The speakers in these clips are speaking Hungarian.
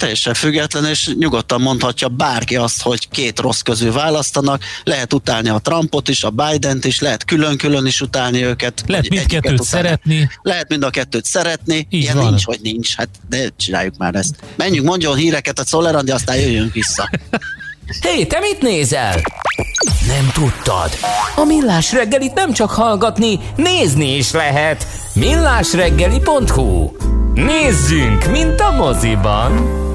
Teljesen független, és nyugodtan mondhatja bárki azt, hogy két rossz közül választanak, lehet utálni a Trumpot is, a Biden-t is, lehet külön-külön is utálni őket. Lehet mindkettőt szeretni. Lehet mind a kettőt szeretni, Így ilyen van. nincs, hogy nincs, hát de csináljuk már ezt. Menjünk, mondjon híreket a Czoller aztán jöjjünk vissza. Hé, hey, te mit nézel? Nem tudtad? A Millás reggelit nem csak hallgatni, nézni is lehet. millásreggeli.hu Nézzünk, mint a moziban!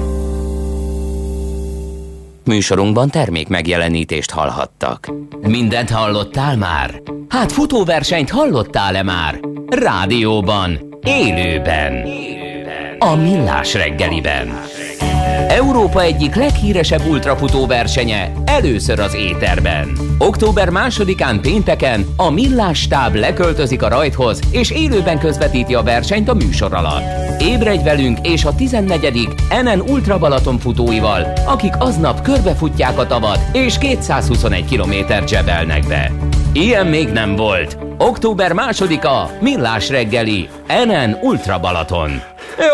Műsorunkban termék megjelenítést hallhattak. Mindent hallottál már? Hát futóversenyt hallottál-e már? Rádióban, élőben, a Millás reggeliben. Európa egyik leghíresebb ultrafutó versenye először az éterben. Október másodikán pénteken a Millás stáb leköltözik a rajthoz, és élőben közvetíti a versenyt a műsor alatt. Ébredj velünk és a 14. NN Ultra Balaton futóival, akik aznap körbefutják a tavat, és 221 kilométer zsebelnek be. Ilyen még nem volt. Október másodika, Millás reggeli, NN Ultra Balaton.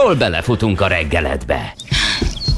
Jól belefutunk a reggeledbe.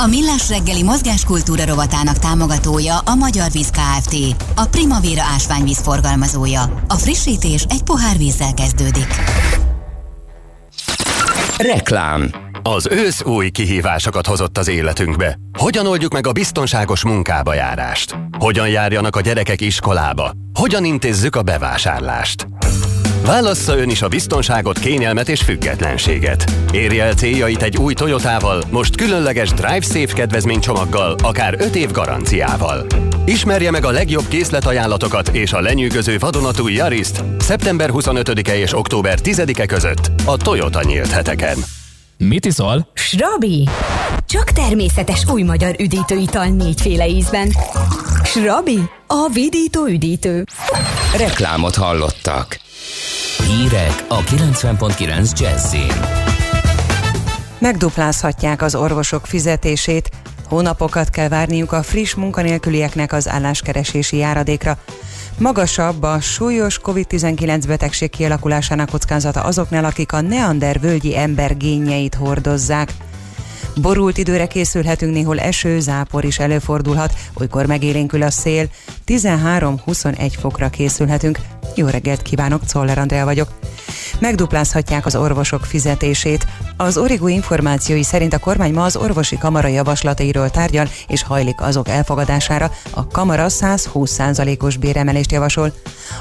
A Millás reggeli mozgáskultúra rovatának támogatója a Magyar Víz Kft. A Primavera ásványvíz forgalmazója. A frissítés egy pohár vízzel kezdődik. Reklám Az ősz új kihívásokat hozott az életünkbe. Hogyan oldjuk meg a biztonságos munkába járást? Hogyan járjanak a gyerekek iskolába? Hogyan intézzük a bevásárlást? Válassza ön is a biztonságot, kényelmet és függetlenséget. Érje el céljait egy új Toyotával, most különleges Drive Safe kedvezménycsomaggal, akár 5 év garanciával. Ismerje meg a legjobb készletajánlatokat és a lenyűgöző vadonatúj Yariszt szeptember 25-e és október 10-e között a Toyota nyílt heteken. Mit iszol? Srabi! Csak természetes új magyar üdítőital négyféle ízben. Srabi, a vidító üdítő. Reklámot hallottak. Hírek a 90.9 Jazzin. Megduplázhatják az orvosok fizetését, hónapokat kell várniuk a friss munkanélkülieknek az álláskeresési járadékra. Magasabb a súlyos COVID-19 betegség kialakulásának kockázata azoknál, akik a neander völgyi ember génjeit hordozzák. Borult időre készülhetünk, néhol eső, zápor is előfordulhat, olykor megélénkül a szél, 13-21 fokra készülhetünk. Jó reggelt kívánok, Czoller Andrea vagyok. Megduplázhatják az orvosok fizetését. Az Origo információi szerint a kormány ma az orvosi kamara javaslatairól tárgyal, és hajlik azok elfogadására. A kamara 120%-os béremelést javasol.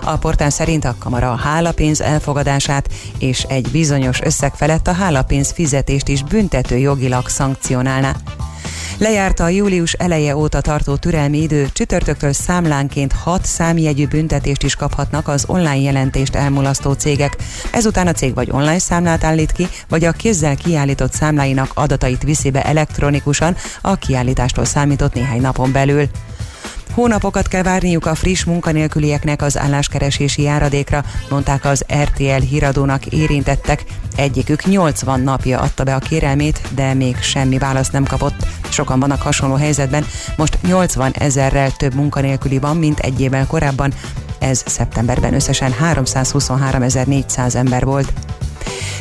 A portál szerint a kamara a hálapénz elfogadását és egy bizonyos összeg felett a hálapénz fizetést is büntető jogilag szankcionálná. Lejárta a július eleje óta tartó türelmi idő, csütörtöktől számlánként 6 számjegyű büntetést is kaphatnak az online jelentést elmulasztó cégek. Ezután a cég vagy online számlát állít ki, vagy a kézzel kiállított számláinak adatait viszi be elektronikusan a kiállítástól számított néhány napon belül. Hónapokat kell várniuk a friss munkanélkülieknek az álláskeresési járadékra, mondták az RTL híradónak érintettek. Egyikük 80 napja adta be a kérelmét, de még semmi választ nem kapott. Sokan vannak hasonló helyzetben. Most 80 ezerrel több munkanélküli van, mint egy évvel korábban. Ez szeptemberben összesen 323.400 ember volt.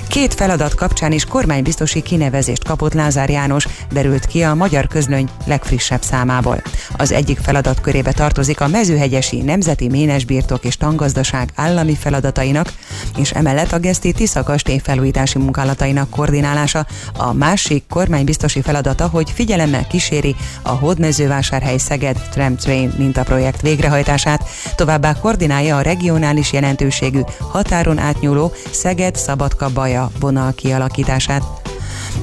Két feladat kapcsán is kormánybiztosi kinevezést kapott Lázár János, derült ki a Magyar Közlöny legfrissebb számából. Az egyik feladat körébe tartozik a mezőhegyesi Nemzeti Ménesbirtok és Tangazdaság állami feladatainak, és emellett a Geszti Tisza kastély felújítási munkálatainak koordinálása. A másik kormánybiztosi feladata, hogy figyelemmel kíséri a Hódmezővásárhely Szeged Tramtrain mintaprojekt végrehajtását, továbbá koordinálja a regionális jelentőségű határon átnyúló Szeged Szabadka Baja pálya vonal kialakítását.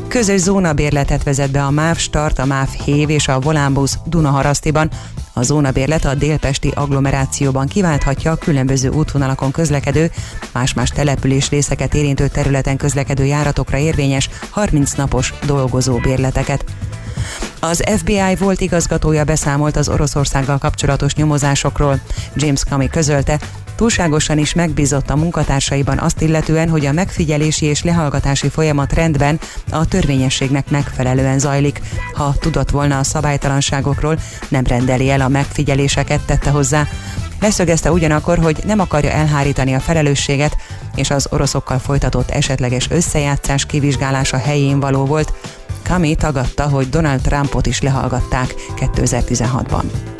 Közös zónabérletet vezet be a MÁV Start, a MÁV Hév és a Volánbusz Dunaharasztiban. A zónabérlet a délpesti agglomerációban kiválthatja a különböző útvonalakon közlekedő, más-más település részeket érintő területen közlekedő járatokra érvényes 30 napos dolgozó bérleteket. Az FBI volt igazgatója beszámolt az Oroszországgal kapcsolatos nyomozásokról. James Comey közölte, túlságosan is megbízott a munkatársaiban azt illetően, hogy a megfigyelési és lehallgatási folyamat rendben a törvényességnek megfelelően zajlik. Ha tudott volna a szabálytalanságokról, nem rendeli el a megfigyeléseket, tette hozzá. Leszögezte ugyanakkor, hogy nem akarja elhárítani a felelősséget, és az oroszokkal folytatott esetleges összejátszás kivizsgálása helyén való volt. Kami tagadta, hogy Donald Trumpot is lehallgatták 2016-ban.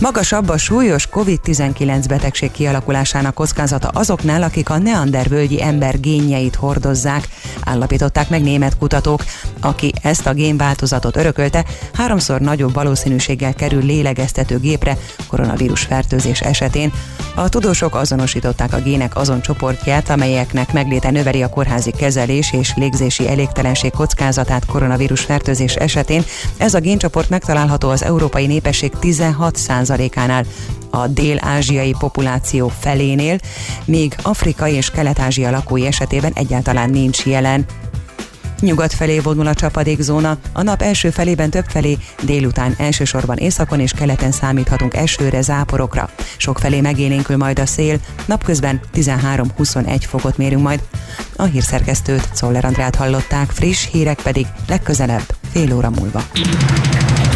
Magasabb a súlyos COVID-19 betegség kialakulásának kockázata azoknál, akik a neandervölgyi ember génjeit hordozzák, állapították meg német kutatók. Aki ezt a génváltozatot örökölte, háromszor nagyobb valószínűséggel kerül lélegeztető gépre koronavírus fertőzés esetén. A tudósok azonosították a gének azon csoportját, amelyeknek megléte növeli a kórházi kezelés és légzési elégtelenség kockázatát koronavírus fertőzés esetén. Ez a géncsoport megtalálható az európai népesség 16 10%-ánál a dél-ázsiai populáció felénél, míg Afrika és Kelet-Ázsia lakói esetében egyáltalán nincs jelen. Nyugat felé vonul a csapadékzóna, a nap első felében több felé, délután elsősorban északon és keleten számíthatunk esőre, záporokra. Sok felé megélénkül majd a szél, napközben 13-21 fokot mérünk majd. A hírszerkesztőt, Czoller Andrát hallották, friss hírek pedig legközelebb, fél óra múlva.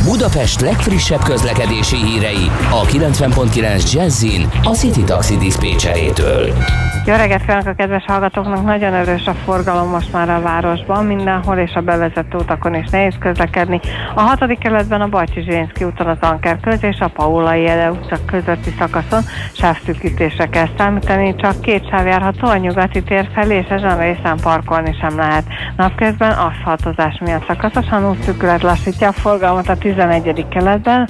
Budapest legfrissebb közlekedési hírei a 90.9 Jazzin a City Taxi Dispécsejétől. Jó reggelt kívánok a kedves hallgatóknak! Nagyon erős a forgalom most már a városban, mindenhol és a bevezető utakon is nehéz közlekedni. A hatodik kerületben a Bajcsi Zsénszki úton az Anker köz és a Paulai Jele utca közötti szakaszon sávszűkítésre kell számítani, csak két sáv járható a nyugati tér felé, és ezen a részen parkolni sem lehet. Napközben aszfaltozás miatt szakaszosan útszűkület lassítja a forgalmat a 11. keletben,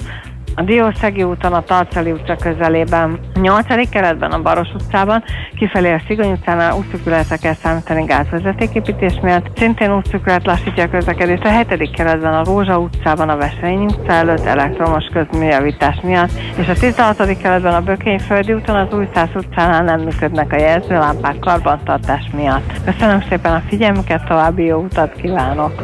a Diószegi úton, a Tarcali utca közelében, a 8. keretben, a Baros utcában, kifelé a Szigony utcánál útszükületre kell számítani gázvezetéképítés miatt, szintén útszükület lassítja a közlekedést, a 7. keretben, a Rózsa utcában, a Veselényi utca előtt elektromos közműjavítás miatt, és a 16. keretben, a Bökényföldi úton, az Új Szász utcánál nem működnek a jelzőlámpák karbantartás miatt. Köszönöm szépen a figyelmüket, további jó utat kívánok!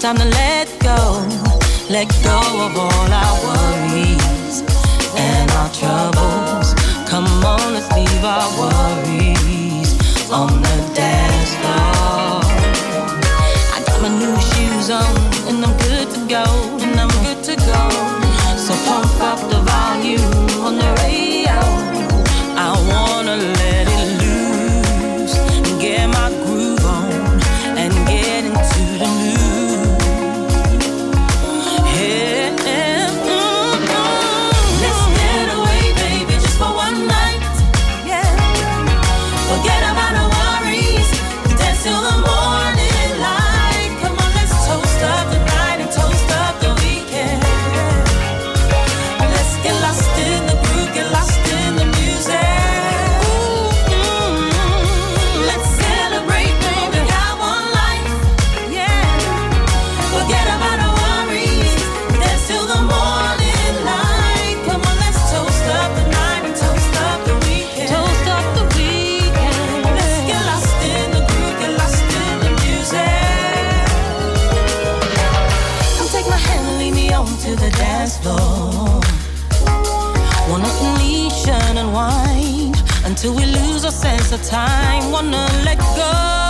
Time to let go, let go of all our worries and our troubles. Come on, let's leave our worries on the dance floor. I got my new shoes on and I'm good to go, time. Wanna let go,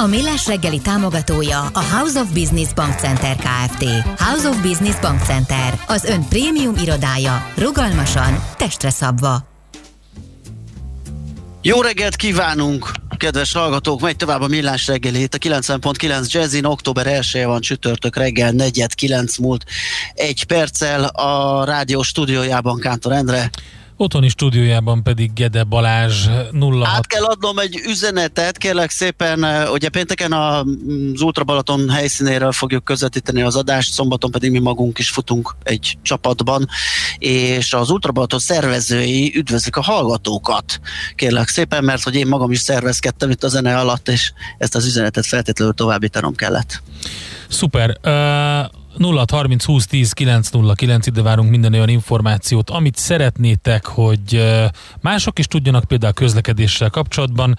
A Millás reggeli támogatója a House of Business Bank Center Kft. House of Business Bank Center, az ön prémium irodája, rugalmasan, testre szabva. Jó reggelt kívánunk, kedves hallgatók! Megy tovább a Millás reggeli. Itt a 90.9 Jazzin, október 1 van csütörtök reggel, 4-9 múlt egy perccel a rádió stúdiójában Kántor Endre. Otthoni stúdiójában pedig Gede Balázs 06. Át kell adnom egy üzenetet, kérlek szépen, ugye pénteken a- az Ultra Balaton helyszínéről fogjuk közvetíteni az adást, szombaton pedig mi magunk is futunk egy csapatban, és az Ultra Balaton szervezői üdvözlik a hallgatókat, kérlek szépen, mert hogy én magam is szervezkedtem itt a zene alatt, és ezt az üzenetet feltétlenül továbbítanom kellett. Szuper. Uh, 0 30 20 10 909 ide várunk minden olyan információt, amit szeretnétek, hogy mások is tudjanak például közlekedéssel kapcsolatban.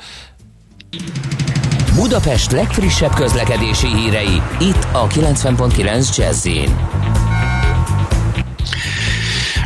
Budapest legfrissebb közlekedési hírei, itt a 90.9 Jazzin.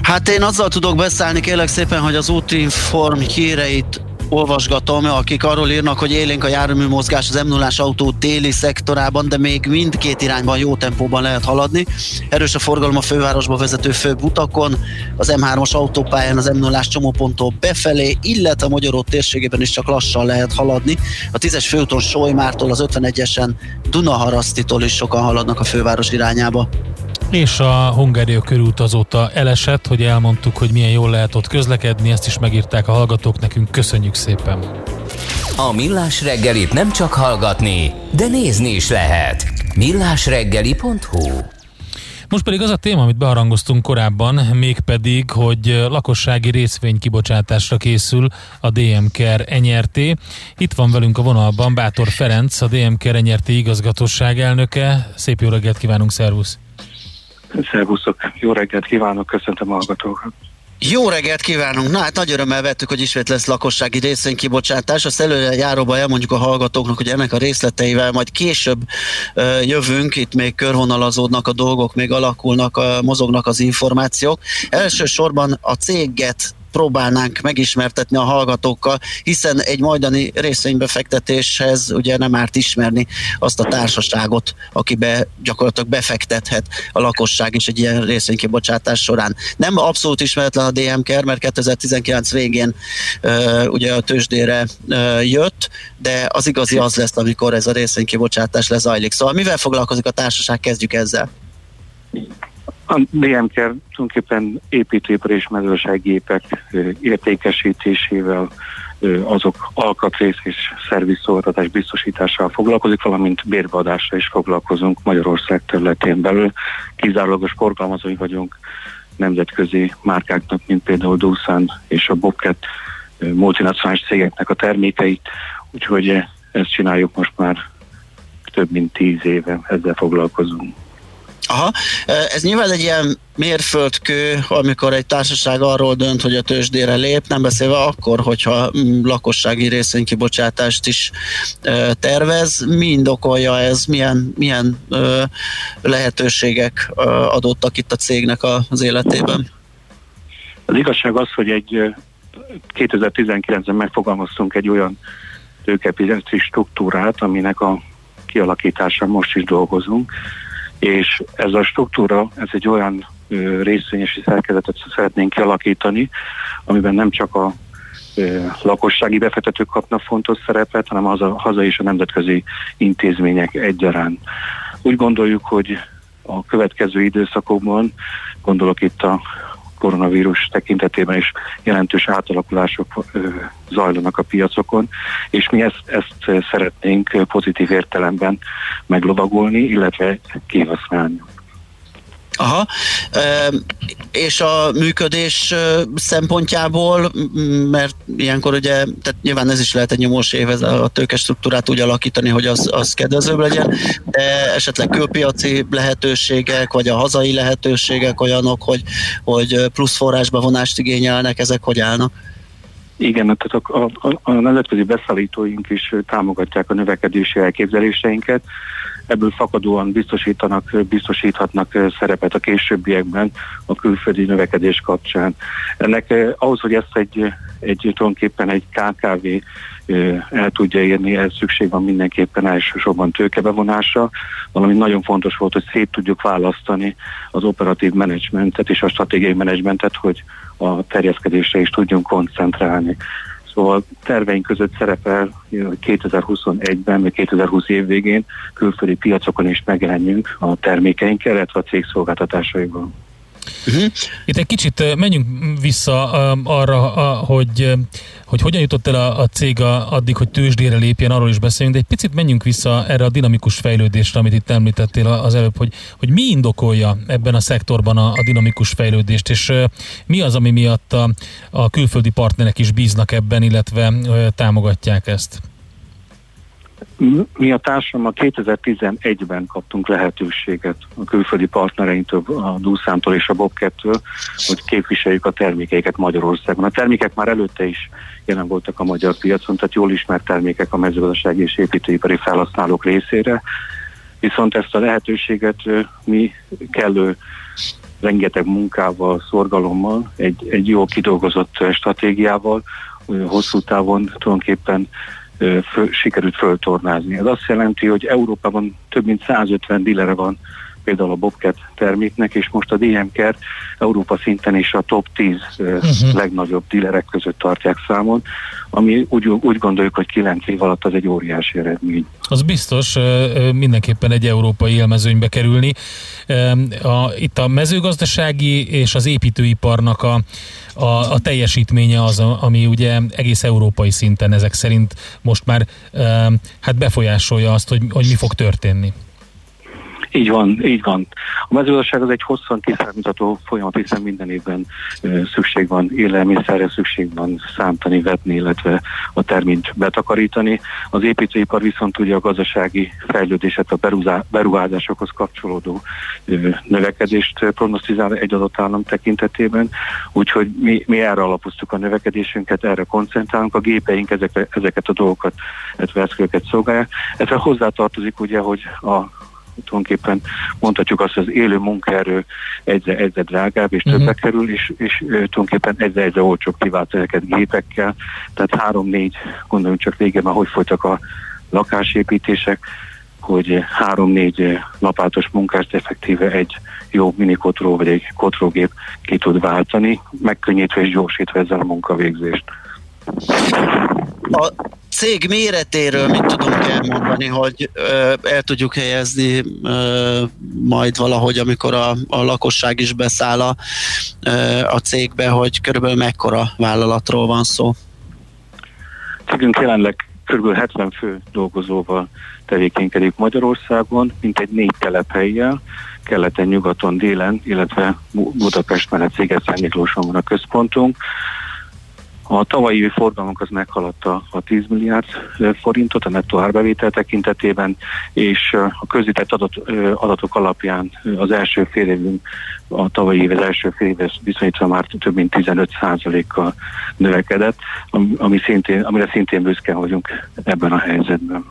Hát én azzal tudok beszállni kérlek szépen, hogy az útinform híreit olvasgatom, akik arról írnak, hogy élénk a jármű mozgás az m 0 autó déli szektorában, de még mindkét irányban jó tempóban lehet haladni. Erős a forgalom a fővárosba vezető főbb utakon, az M3-as autópályán az m 0 csomóponttól befelé, illetve a Magyarót térségében is csak lassan lehet haladni. A 10-es főúton Solymártól, az 51-esen Dunaharasztitól is sokan haladnak a főváros irányába. És a Hungária körút azóta elesett, hogy elmondtuk, hogy milyen jól lehet ott közlekedni, ezt is megírták a hallgatók nekünk, köszönjük szépen. A Millás reggelit nem csak hallgatni, de nézni is lehet. millásreggeli.hu Most pedig az a téma, amit beharangoztunk korábban, mégpedig, hogy lakossági részvénykibocsátásra készül a DMKR NRT. Itt van velünk a vonalban Bátor Ferenc, a DMKR NRT igazgatóság elnöke. Szép jó reggelt kívánunk, szervusz! Szervuszok, jó reggelt kívánok, köszöntöm a hallgatókat. Jó reggelt kívánunk! Na hát nagy örömmel vettük, hogy ismét lesz lakossági részvénykibocsátás. Azt előre járóban elmondjuk a hallgatóknak, hogy ennek a részleteivel majd később ö, jövünk, itt még körvonalazódnak a dolgok, még alakulnak, a, mozognak az információk. Elsősorban a céget próbálnánk megismertetni a hallgatókkal, hiszen egy majdani részvénybefektetéshez ugye nem árt ismerni azt a társaságot, akibe gyakorlatilag befektethet a lakosság is egy ilyen részvénykibocsátás során. Nem abszolút ismeretlen a DMKR, mert 2019 végén uh, ugye a tőzsdére uh, jött, de az igazi az lesz, amikor ez a részvénykibocsátás lezajlik. Szóval mivel foglalkozik a társaság, kezdjük ezzel. A DMK tulajdonképpen építőipar és mezőséggépek ö, értékesítésével, azok alkatrész és szervizszolgáltatás biztosításával foglalkozik, valamint bérbeadásra is foglalkozunk Magyarország területén belül. Kizárólagos forgalmazói vagyunk nemzetközi márkáknak, mint például Doosan és a Bobcat multinacionális cégeknek a termékeit, úgyhogy ezt csináljuk most már több mint tíz éve, ezzel foglalkozunk. Aha, ez nyilván egy ilyen mérföldkő, amikor egy társaság arról dönt, hogy a tőzsdére lép, nem beszélve akkor, hogyha mm, lakossági részvénykibocsátást is tervez. Mi indokolja ez, milyen, milyen lehetőségek adottak itt a cégnek az életében? Az igazság az, hogy egy ö, 2019-ben megfogalmaztunk egy olyan tőkepiaci struktúrát, aminek a kialakítása most is dolgozunk, és ez a struktúra, ez egy olyan részvényesi szerkezetet szeretnénk kialakítani, amiben nem csak a lakossági befektetők kapnak fontos szerepet, hanem az a haza és a nemzetközi intézmények egyaránt. Úgy gondoljuk, hogy a következő időszakokban, gondolok itt a koronavírus tekintetében is jelentős átalakulások zajlanak a piacokon, és mi ezt, ezt szeretnénk pozitív értelemben meglovagolni, illetve kihasználni. Aha, és a működés szempontjából, mert ilyenkor ugye, tehát nyilván ez is lehet egy nyomós év, ez a tőkestruktúrát úgy alakítani, hogy az, az kedvezőbb legyen, de esetleg külpiaci lehetőségek, vagy a hazai lehetőségek olyanok, hogy, hogy plusz forrásbevonást igényelnek, ezek hogy állnak? Igen, tehát a, a, a nemzetközi beszállítóink is támogatják a növekedési elképzeléseinket, ebből fakadóan biztosítanak, biztosíthatnak szerepet a későbbiekben a külföldi növekedés kapcsán. Ennek ahhoz, hogy ezt egy, egy tulajdonképpen egy KKV el tudja érni, ez szükség van mindenképpen elsősorban tőkebevonásra, valami nagyon fontos volt, hogy szét tudjuk választani az operatív menedzsmentet és a stratégiai menedzsmentet, hogy a terjeszkedésre is tudjunk koncentrálni. Szóval terveink között szerepel, hogy 2021-ben, vagy 2020 év végén külföldi piacokon is megjelenjünk a termékeinkkel, illetve a cég. Uh-huh. Itt egy kicsit menjünk vissza arra, hogy, hogy hogyan jutott el a, a cég addig, hogy tőzsdére lépjen, arról is beszélünk, de egy picit menjünk vissza erre a dinamikus fejlődésre, amit itt említettél az előbb, hogy, hogy mi indokolja ebben a szektorban a, a dinamikus fejlődést, és mi az, ami miatt a, a külföldi partnerek is bíznak ebben, illetve támogatják ezt? Mi a társadalom 2011-ben kaptunk lehetőséget a külföldi partnereinktől, a Dúszántól és a Bobkettől, hogy képviseljük a termékeiket Magyarországon. A termékek már előtte is jelen voltak a magyar piacon, tehát jól ismert termékek a mezőgazdasági és építőipari felhasználók részére, viszont ezt a lehetőséget mi kellő rengeteg munkával, szorgalommal, egy, egy jó kidolgozott stratégiával, hosszú távon tulajdonképpen sikerült föltornázni. Ez azt jelenti, hogy Európában több mint 150 dílere van például a Bobcat terméknek, és most a DMKR Európa szinten is a top 10 uh-huh. legnagyobb dílerek között tartják számon, ami úgy, úgy gondoljuk, hogy 9 év alatt az egy óriási eredmény. Az biztos, mindenképpen egy európai élmezőnybe kerülni. A, itt a mezőgazdasági és az építőiparnak a, a, a teljesítménye az, ami ugye egész európai szinten ezek szerint most már hát befolyásolja azt, hogy, hogy mi fog történni. Így van, így van. A mezőgazdaság az egy hosszan kiszámítható folyamat, hiszen minden évben szükség van élelmiszerre, szükség van szántani, vetni, illetve a terményt betakarítani. Az építőipar viszont ugye a gazdasági fejlődéset, a beruházásokhoz kapcsolódó növekedést prognosztizál egy adott állam tekintetében, úgyhogy mi, mi erre alapoztuk a növekedésünket, erre koncentrálunk, a gépeink ezekre, ezeket a dolgokat, illetve eszközöket szolgálják. Ezzel hozzátartozik ugye, hogy a tulajdonképpen mondhatjuk azt, hogy az élő munkaerő egyre, egyre drágább és uh-huh. kerül, és, és tulajdonképpen egyre, egyre olcsóbb kiváltani ezeket gépekkel. Tehát három-négy, gondoljunk csak régen már hogy folytak a lakásépítések, hogy három-négy lapátos munkást effektíve egy jó minikotró vagy egy kotrógép ki tud váltani, megkönnyítve és gyorsítva ezzel a munkavégzést. A cég méretéről mit tudunk elmondani, hogy ö, el tudjuk helyezni ö, majd valahogy, amikor a, a lakosság is beszáll a, ö, a cégbe, hogy körülbelül mekkora vállalatról van szó? Cégünk jelenleg kb. 70 fő dolgozóval tevékenykedik Magyarországon, mint egy négy telephelyjel, keleten, nyugaton, délen, illetve Budapest mellett Sziget Miklóson van a központunk. A tavalyi forgalmunk az meghaladta a 10 milliárd forintot a nettó árbevétel tekintetében, és a közített adat, adatok alapján az első fél évünk, a tavalyi év első fél éves viszonyítva már több mint 15%-kal növekedett, ami szintén, amire szintén büszke vagyunk ebben a helyzetben.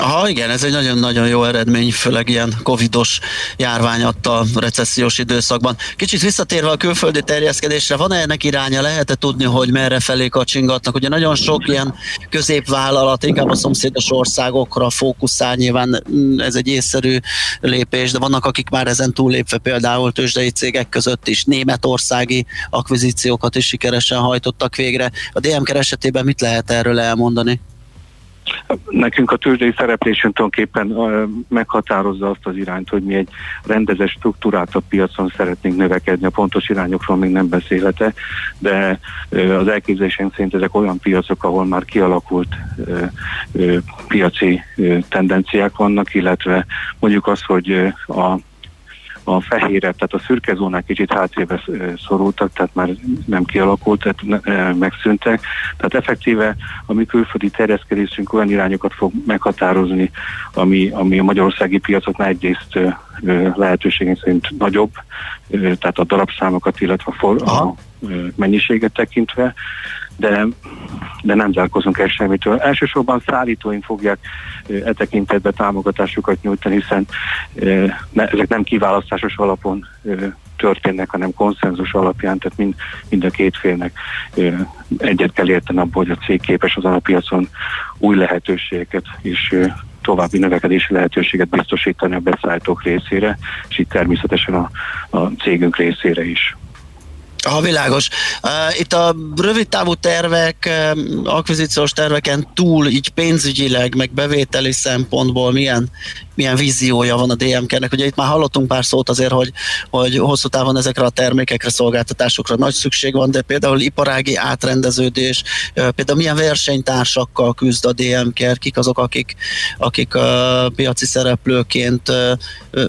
Aha, igen, ez egy nagyon-nagyon jó eredmény, főleg ilyen covidos járvány adta recessziós időszakban. Kicsit visszatérve a külföldi terjeszkedésre, van-e ennek iránya? Lehet-e tudni, hogy merre felé kacsingatnak? Ugye nagyon sok ilyen középvállalat inkább a szomszédos országokra fókuszál, nyilván mm, ez egy észszerű lépés, de vannak, akik már ezen túllépve például tőzsdei cégek között is németországi akvizíciókat is sikeresen hajtottak végre. A DMK esetében mit lehet erről elmondani? Nekünk a tőzsdei szereplésünk tulajdonképpen meghatározza azt az irányt, hogy mi egy rendezett struktúrát a piacon szeretnénk növekedni, a pontos irányokról még nem beszélete, de az elképzelésünk szerint ezek olyan piacok, ahol már kialakult piaci tendenciák vannak, illetve mondjuk az, hogy a a fehéret, tehát a szürke zónák kicsit hátrébe szorultak, tehát már nem kialakult, tehát megszűntek. Tehát effektíve a mi külföldi terjeszkedésünk olyan irányokat fog meghatározni, ami, ami a magyarországi piacoknál egyrészt lehetőségén szerint nagyobb, tehát a darabszámokat, illetve a, for, a mennyiséget tekintve, de, de nem zárkozunk el semmitől. Elsősorban szállítóink fogják e tekintetben támogatásukat nyújtani, hiszen ne, ezek nem kiválasztásos alapon történnek, hanem konszenzus alapján, tehát mind, mind a két félnek egyet kell érteni abból, hogy a cég képes az alappiacon új lehetőségeket és további növekedési lehetőséget biztosítani a beszállítók részére, és itt természetesen a, a cégünk részére is. Ha világos. Itt a rövid távú tervek, akvizíciós terveken túl, így pénzügyileg, meg bevételi szempontból milyen, milyen víziója van a DMK-nek. Ugye itt már hallottunk pár szót azért, hogy, hogy hosszú távon ezekre a termékekre, szolgáltatásokra nagy szükség van, de például iparági átrendeződés, például milyen versenytársakkal küzd a DMK, kik azok, akik, akik a piaci szereplőként,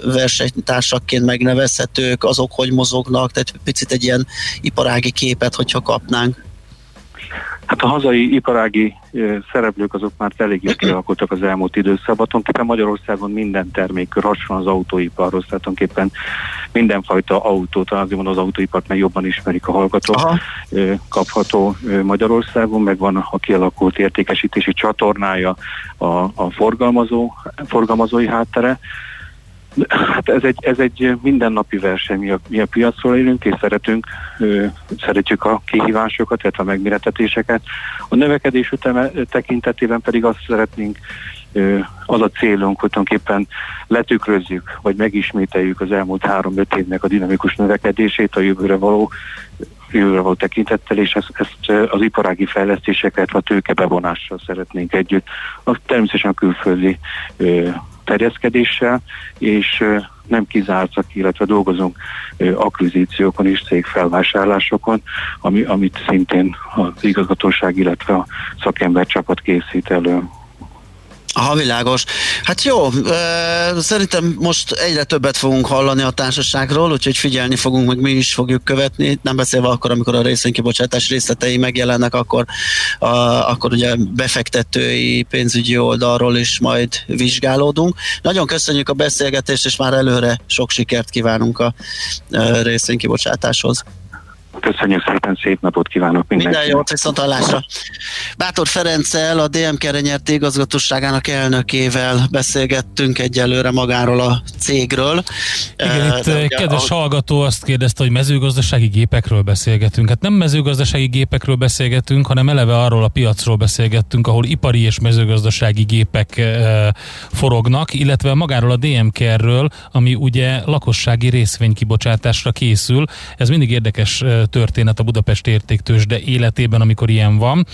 versenytársakként megnevezhetők, azok hogy mozognak, tehát picit egy ilyen iparági képet, hogyha kapnánk. Hát a hazai iparági szereplők azok már elég jól kialakultak az elmúlt időszakban. Tulajdonképpen Magyarországon minden termékkör hasonló az autóiparhoz, tehát tulajdonképpen mindenfajta autót, azért mondom az autóipart, mert jobban ismerik a hallgatók, Aha. kapható Magyarországon, meg van a kialakult értékesítési csatornája, a, a forgalmazó, forgalmazói háttere, Hát ez egy, ez egy mindennapi verseny, mi a, mi a piacról élünk, és szeretünk, ö, szeretjük a kihívásokat, illetve a megméretetéseket. A növekedés után tekintetében pedig azt szeretnénk, ö, az a célunk, hogy tulajdonképpen letükrözzük, vagy megismételjük az elmúlt három-öt évnek a dinamikus növekedését a jövőre való jövőre való tekintettel, és ezt, ezt az iparági fejlesztéseket, a tőke bevonással szeretnénk együtt. A, természetesen a külföldi ö, terjeszkedéssel, és nem kizártak, illetve dolgozunk akvizíciókon és cégfelvásárlásokon, ami, amit szintén az igazgatóság, illetve a szakember csapat készít elő. Aha, világos. Hát jó, szerintem most egyre többet fogunk hallani a társaságról, úgyhogy figyelni fogunk, meg mi is fogjuk követni, nem beszélve akkor, amikor a részvénykibocsátás részletei megjelennek, akkor, a, akkor ugye befektetői, pénzügyi oldalról is majd vizsgálódunk. Nagyon köszönjük a beszélgetést, és már előre sok sikert kívánunk a részvénykibocsátáshoz. Köszönjük szépen, szép napot kívánok mindenkinek. Minden jót, viszont hallásra. Bátor Ferenccel, a DM Kerenyert igazgatóságának elnökével beszélgettünk egyelőre magáról a cégről. Igen, uh, itt ugye, kedves ahogy... hallgató azt kérdezte, hogy mezőgazdasági gépekről beszélgetünk. Hát nem mezőgazdasági gépekről beszélgetünk, hanem eleve arról a piacról beszélgettünk, ahol ipari és mezőgazdasági gépek uh, forognak, illetve magáról a DMK-ről, ami ugye lakossági részvénykibocsátásra készül. Ez mindig érdekes uh, történet a Budapest értéktős, de életében, amikor ilyen van.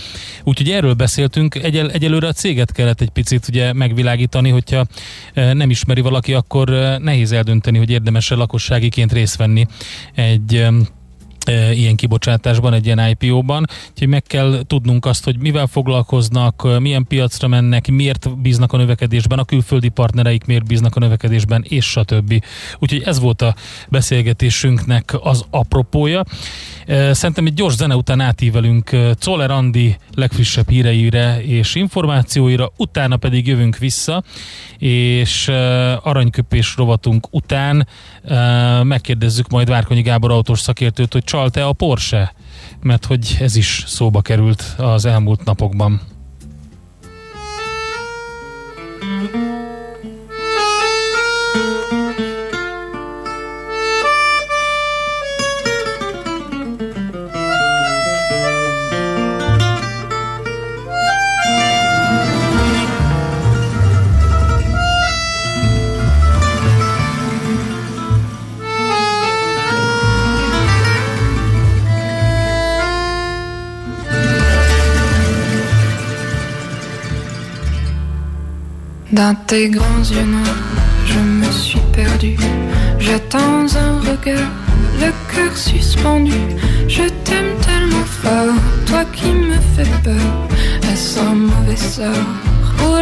Úgyhogy erről beszéltünk. Egyel, egyelőre a céget kellett egy picit ugye megvilágítani, hogyha e, nem ismeri valaki, akkor e, nehéz eldönteni, hogy érdemes-e lakosságiként részt venni egy ilyen kibocsátásban, egy ilyen IPO-ban, úgyhogy meg kell tudnunk azt, hogy mivel foglalkoznak, milyen piacra mennek, miért bíznak a növekedésben, a külföldi partnereik miért bíznak a növekedésben, és stb. Úgyhogy ez volt a beszélgetésünknek az apropója. Szerintem egy gyors zene után átívelünk Czoller Andi legfrissebb híreire és információira, utána pedig jövünk vissza, és aranyköpés rovatunk után megkérdezzük majd Várkonyi Gábor autós szakértőt, hogy csalt-e a Porsche? Mert hogy ez is szóba került az elmúlt napokban. Dans tes grands yeux noirs, je me suis perdu. J'attends un regard, le cœur suspendu. Je t'aime tellement fort, toi qui me fais peur. Est-ce un mauvais sort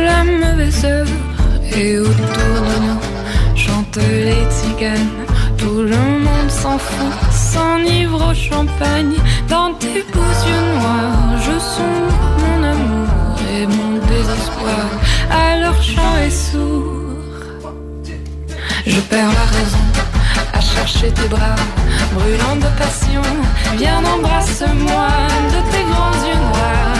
la mauvaise heure Et autour de nous chantent les tziganes Tout le monde s'en fout, s'enivre au champagne. Dans tes beaux yeux noirs, je sonde mon amour et mon désespoir. Alors chant est sourd. Je perds la raison à chercher tes bras, brûlant de passion. Viens, embrasse-moi de tes grands yeux noirs,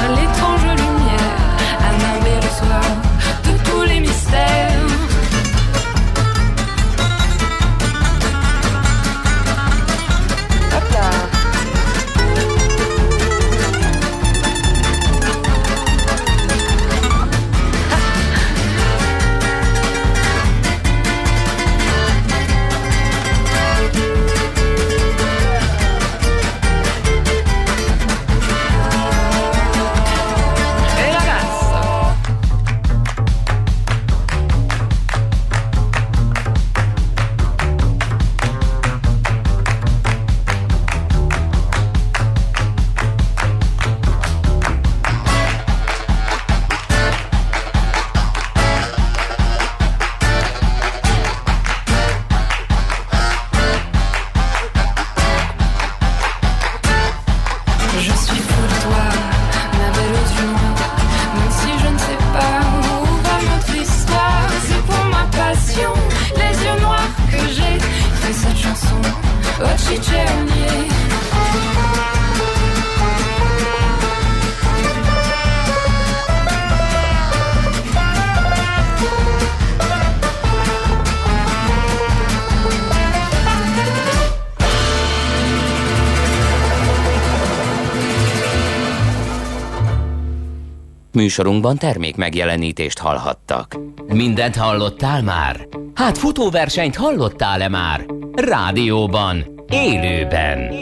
Műsorunkban termék megjelenítést hallhattak. Mindent hallottál már? Hát futóversenyt hallottál-e már? Rádióban, élőben,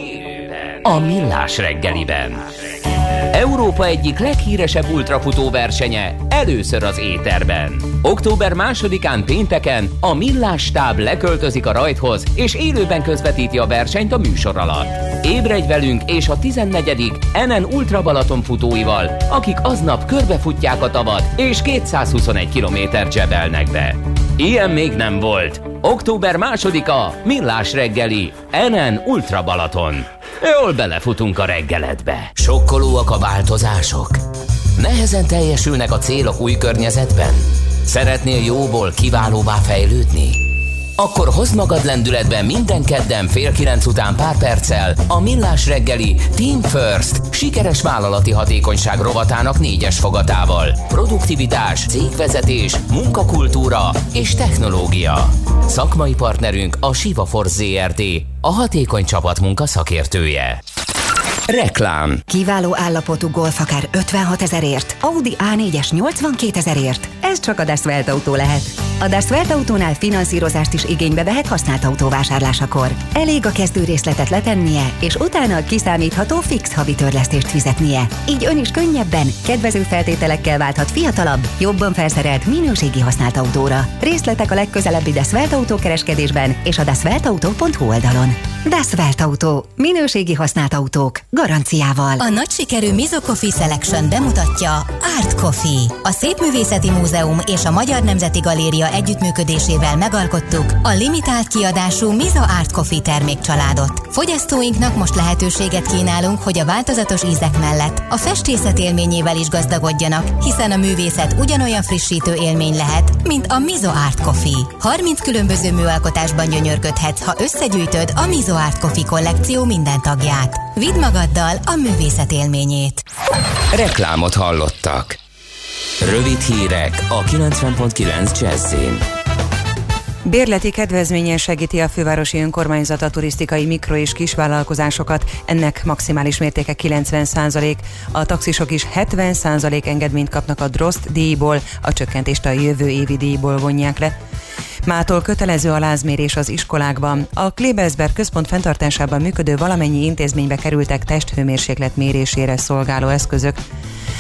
a Millás reggeliben. Európa egyik leghíresebb ultrafutó versenye először az éterben. Október másodikán pénteken a Millás stáb leköltözik a rajthoz, és élőben közvetíti a versenyt a műsor alatt. Ébredj velünk és a 14. NN Ultra Balaton futóival, akik aznap körbefutják a tavat, és 221 kilométer zsebelnek be. Ilyen még nem volt. Október másodika, Millás reggeli, NN Ultra Balaton. Jól belefutunk a reggeledbe. Sokkolóak a változások? Nehezen teljesülnek a célok új környezetben? Szeretnél jóból kiválóvá fejlődni? Akkor hozd magad lendületbe minden kedden fél kilenc után pár perccel a Millás reggeli Team First sikeres vállalati hatékonyság rovatának négyes fogatával. Produktivitás, cégvezetés, munkakultúra és technológia. Szakmai partnerünk a Siva Force ZRT, a hatékony csapatmunka szakértője. Reklám Kiváló állapotú Golf akár 56 ezerért, Audi A4-es 82 ezerért. Ez csak a Das Welt autó lehet. A Welt autónál finanszírozást is igénybe vehet használt autó vásárlásakor. Elég a kezdő részletet letennie, és utána a kiszámítható fix havi törlesztést fizetnie. Így ön is könnyebben, kedvező feltételekkel válthat fiatalabb, jobban felszerelt minőségi használt autóra. Részletek a legközelebbi Das Welt autó kereskedésben és a dasweltauto.hu oldalon. Das Auto. Minőségi használt autók. Garanciával. A nagy sikerű Mizo Coffee Selection bemutatja Art Coffee. A Szépművészeti Múzeum és a Magyar Nemzeti Galéria együttműködésével megalkottuk a limitált kiadású Mizo Art Coffee termékcsaládot. Fogyasztóinknak most lehetőséget kínálunk, hogy a változatos ízek mellett a festészet élményével is gazdagodjanak, hiszen a művészet ugyanolyan frissítő élmény lehet, mint a Mizo Art Coffee. 30 különböző műalkotásban gyönyörködhetsz, ha összegyűjtöd a Mizo Art Coffee kollekció minden tagját. Vidd magaddal a művészet élményét. Reklámot hallottak. Rövid hírek a 90.9 Jazzin. Bérleti kedvezményen segíti a fővárosi önkormányzat a turisztikai mikro- és kisvállalkozásokat, ennek maximális mértéke 90% A taxisok is 70% engedményt kapnak a DROST díjból, a csökkentést a jövő évi díjból vonják le. Mától kötelező a lázmérés az iskolákban. A Klebersberg központ fenntartásában működő valamennyi intézménybe kerültek testhőmérséklet mérésére szolgáló eszközök.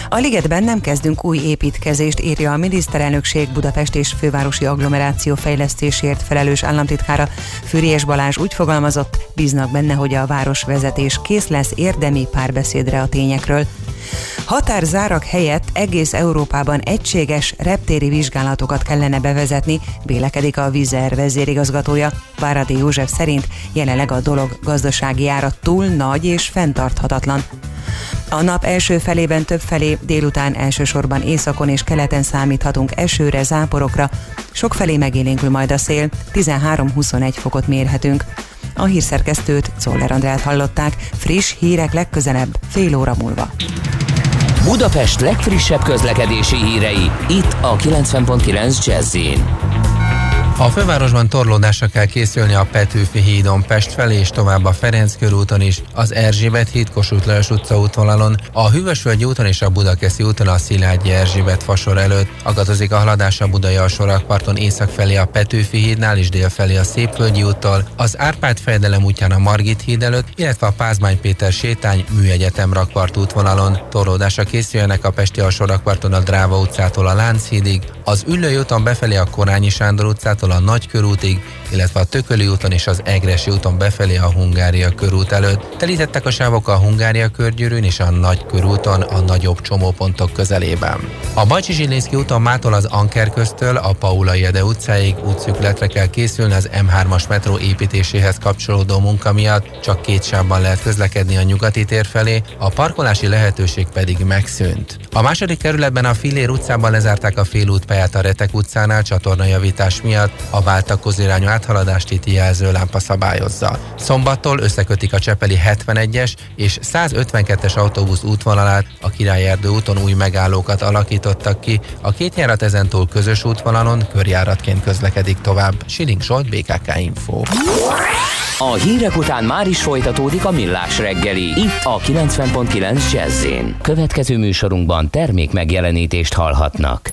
A ligetben nem kezdünk új építkezést, írja a miniszterelnökség Budapest és fővárosi agglomeráció fejlesztésért felelős államtitkára. Fűries Balázs úgy fogalmazott, bíznak benne, hogy a városvezetés kész lesz érdemi párbeszédre a tényekről. Határzárak helyett egész Európában egységes reptéri vizsgálatokat kellene bevezetni, vélekedik a Vizer vezérigazgatója. Váradi József szerint jelenleg a dolog gazdasági ára túl nagy és fenntarthatatlan. A nap első felében több felé, délután elsősorban északon és keleten számíthatunk esőre, záporokra, sok felé megélénkül majd a szél, 13-21 fokot mérhetünk. A hírszerkesztőt, Czoller Andrát hallották, friss hírek legközelebb, fél óra múlva. Budapest legfrissebb közlekedési hírei, itt a 90.9 jazz a fővárosban torlódásra kell készülni a Petőfi hídon Pest felé és tovább a Ferenc körúton is, az Erzsébet híd Kossuth Lajos utca útvonalon, a Hűvösvölgyi úton és a Budakeszi úton a Szilágyi Erzsébet fasor előtt, akatozik a haladás a Budai alsórakparton észak felé a Petőfi hídnál és dél felé a Szépvölgyi úttól, az Árpád fejdelem útján a Margit híd előtt, illetve a Pázmány Péter sétány Műegyetem rakpart útvonalon. Torlódásra készüljenek a Pesti alsórakparton a Dráva utcától a Lánchídig, az Üllői úton befelé a Korányi Sándor utcától a Nagykörútig, illetve a Tököli úton és az Egresi úton befelé a Hungária körút előtt. Telítettek a sávok a Hungária körgyűrűn és a Nagy körúton a nagyobb csomópontok közelében. A Bajcsi Zsilinszki úton mától az Anker köztől a Paula Ede utcáig útszükletre kell készülni az M3-as metró építéséhez kapcsolódó munka miatt, csak két sávban lehet közlekedni a nyugati tér felé, a parkolási lehetőség pedig megszűnt. A második kerületben a Filér utcában lezárták a félútpályát a Retek utcánál csatornajavítás miatt, a váltakozó irányú áthaladást itt jelzőlámpa szabályozza. Szombattól összekötik a Csepeli 71-es és 152-es autóbusz útvonalát, a Királyerdő úton új megállókat alakítottak ki, a két járat ezentúl közös útvonalon körjáratként közlekedik tovább. Siling Zsolt, BKK Info. A hírek után már is folytatódik a millás reggeli, itt a 90.9 jazz Következő műsorunkban termék megjelenítést hallhatnak.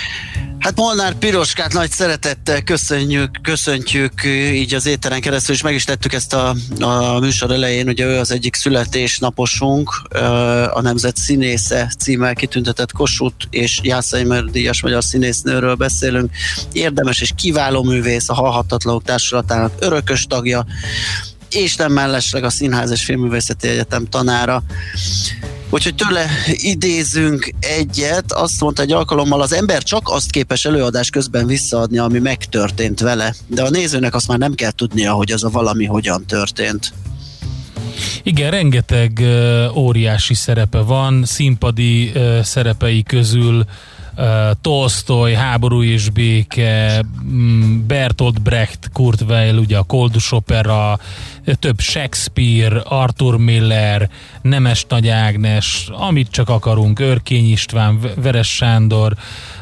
Hát Molnár Piroskát nagy szeretettel köszönjük, köszöntjük így az éteren keresztül, és meg is tettük ezt a, a műsor elején, ugye ő az egyik születésnaposunk, a Nemzet Színésze címmel kitüntetett Kossuth és Jászai díjas magyar színésznőről beszélünk. Érdemes és kiváló művész, a Halhatatlanok Társulatának örökös tagja, és nem mellesleg a Színház és Filmművészeti Egyetem tanára. Úgyhogy tőle idézünk egyet, azt mondta egy alkalommal, az ember csak azt képes előadás közben visszaadni, ami megtörtént vele, de a nézőnek azt már nem kell tudnia, hogy az a valami hogyan történt. Igen, rengeteg óriási szerepe van, színpadi szerepei közül uh, Tolstoy, Háború és béke, um, Bertolt Brecht, Kurt Weill, ugye a Koldus opera, több Shakespeare, Arthur Miller, Nemes Nagy Ágnes, amit csak akarunk, Örkény István, Veres Sándor,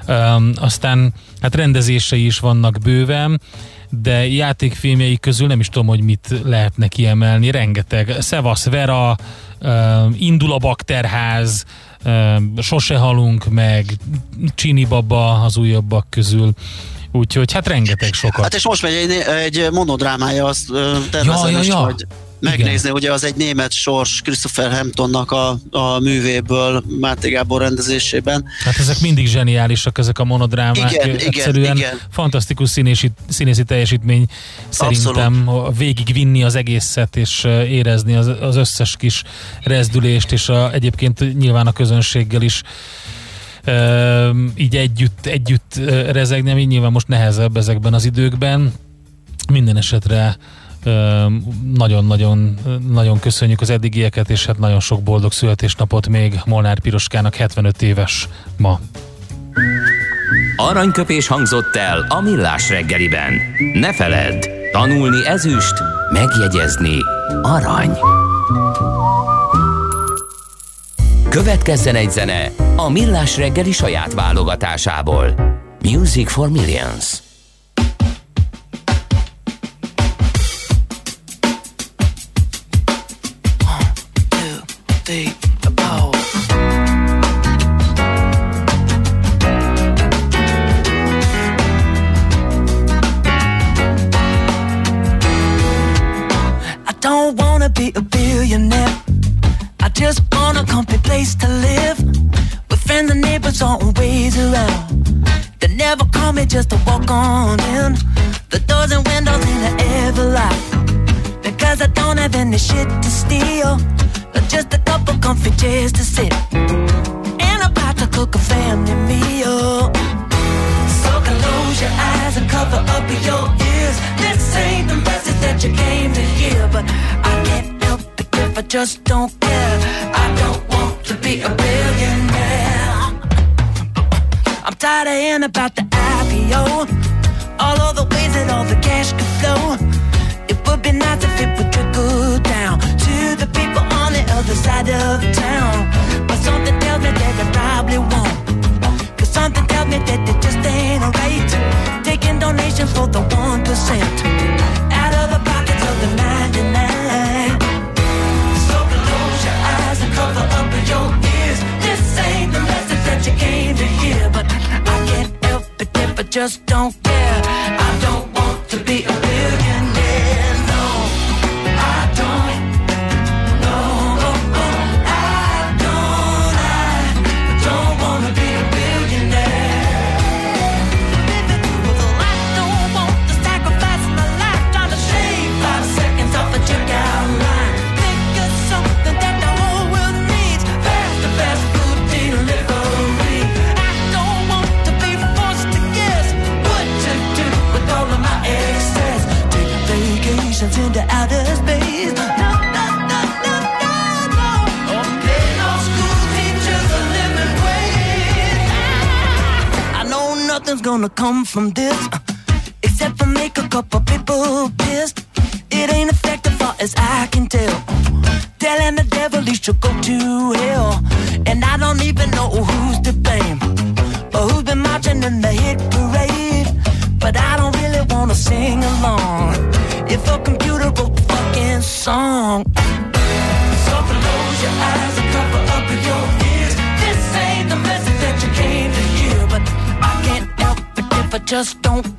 um, aztán hát rendezései is vannak bőven, de játékfilmjei közül nem is tudom, hogy mit lehetne kiemelni, rengeteg. Szevasz Vera, um, Indul a Bakterház, um, Sose halunk meg, Csini Baba az újabbak közül. Úgyhogy hát rengeteg sokat. Hát és most megy egy, egy monodrámája, azt tervezem ja, ja, ja. hogy megnézni, Igen. ugye az egy német sors Christopher Hamptonnak a, a művéből Máté Gábor rendezésében. Hát ezek mindig zseniálisak, ezek a monodrámák. Igen, Egyszerűen igen, fantasztikus színési, színészi teljesítmény szerintem Abszolút. végigvinni az egészet, és érezni az, az összes kis rezdülést, és a, egyébként nyilván a közönséggel is így együtt, együtt rezegni, ami nyilván most nehezebb ezekben az időkben. Minden esetre nagyon-nagyon nagyon köszönjük az eddigieket, és hát nagyon sok boldog születésnapot még Molnár Piroskának 75 éves ma. Aranyköpés hangzott el a millás reggeliben. Ne feledd, tanulni ezüst, megjegyezni arany. Következzen egy zene a millás reggeli saját válogatásából. Music for Millions. I don't wanna be a billionaire. I just want a comfy place to live with friends and neighbors always around. They never call me just to walk on in. The doors and windows in the ever light. Because I don't have any shit to steal. But just a couple comfy chairs to sit. And a pot to cook a family meal. So close your eyes and cover up your ears. This ain't the message that you came to hear. But I can't I just don't care. I don't want to be a billionaire. I'm tired of hearing about the IPO. All of the ways that all the cash could flow. It would be nice if it would trickle down to the people on the other side of town. But something tells me that they probably won't. Cause something tells me that they just ain't right. Taking donations for the 1%. That you came to hear. But I can't help it if I just don't care. Nothing's gonna come from this. uh, Except for make a couple people pissed. It ain't effective far as I can tell. Telling the devil he should go to hell. And I don't even know who's to blame. Or who's been marching in the hit parade. But I don't really wanna sing along. If a computer wrote the fucking song. So close your eyes Just don't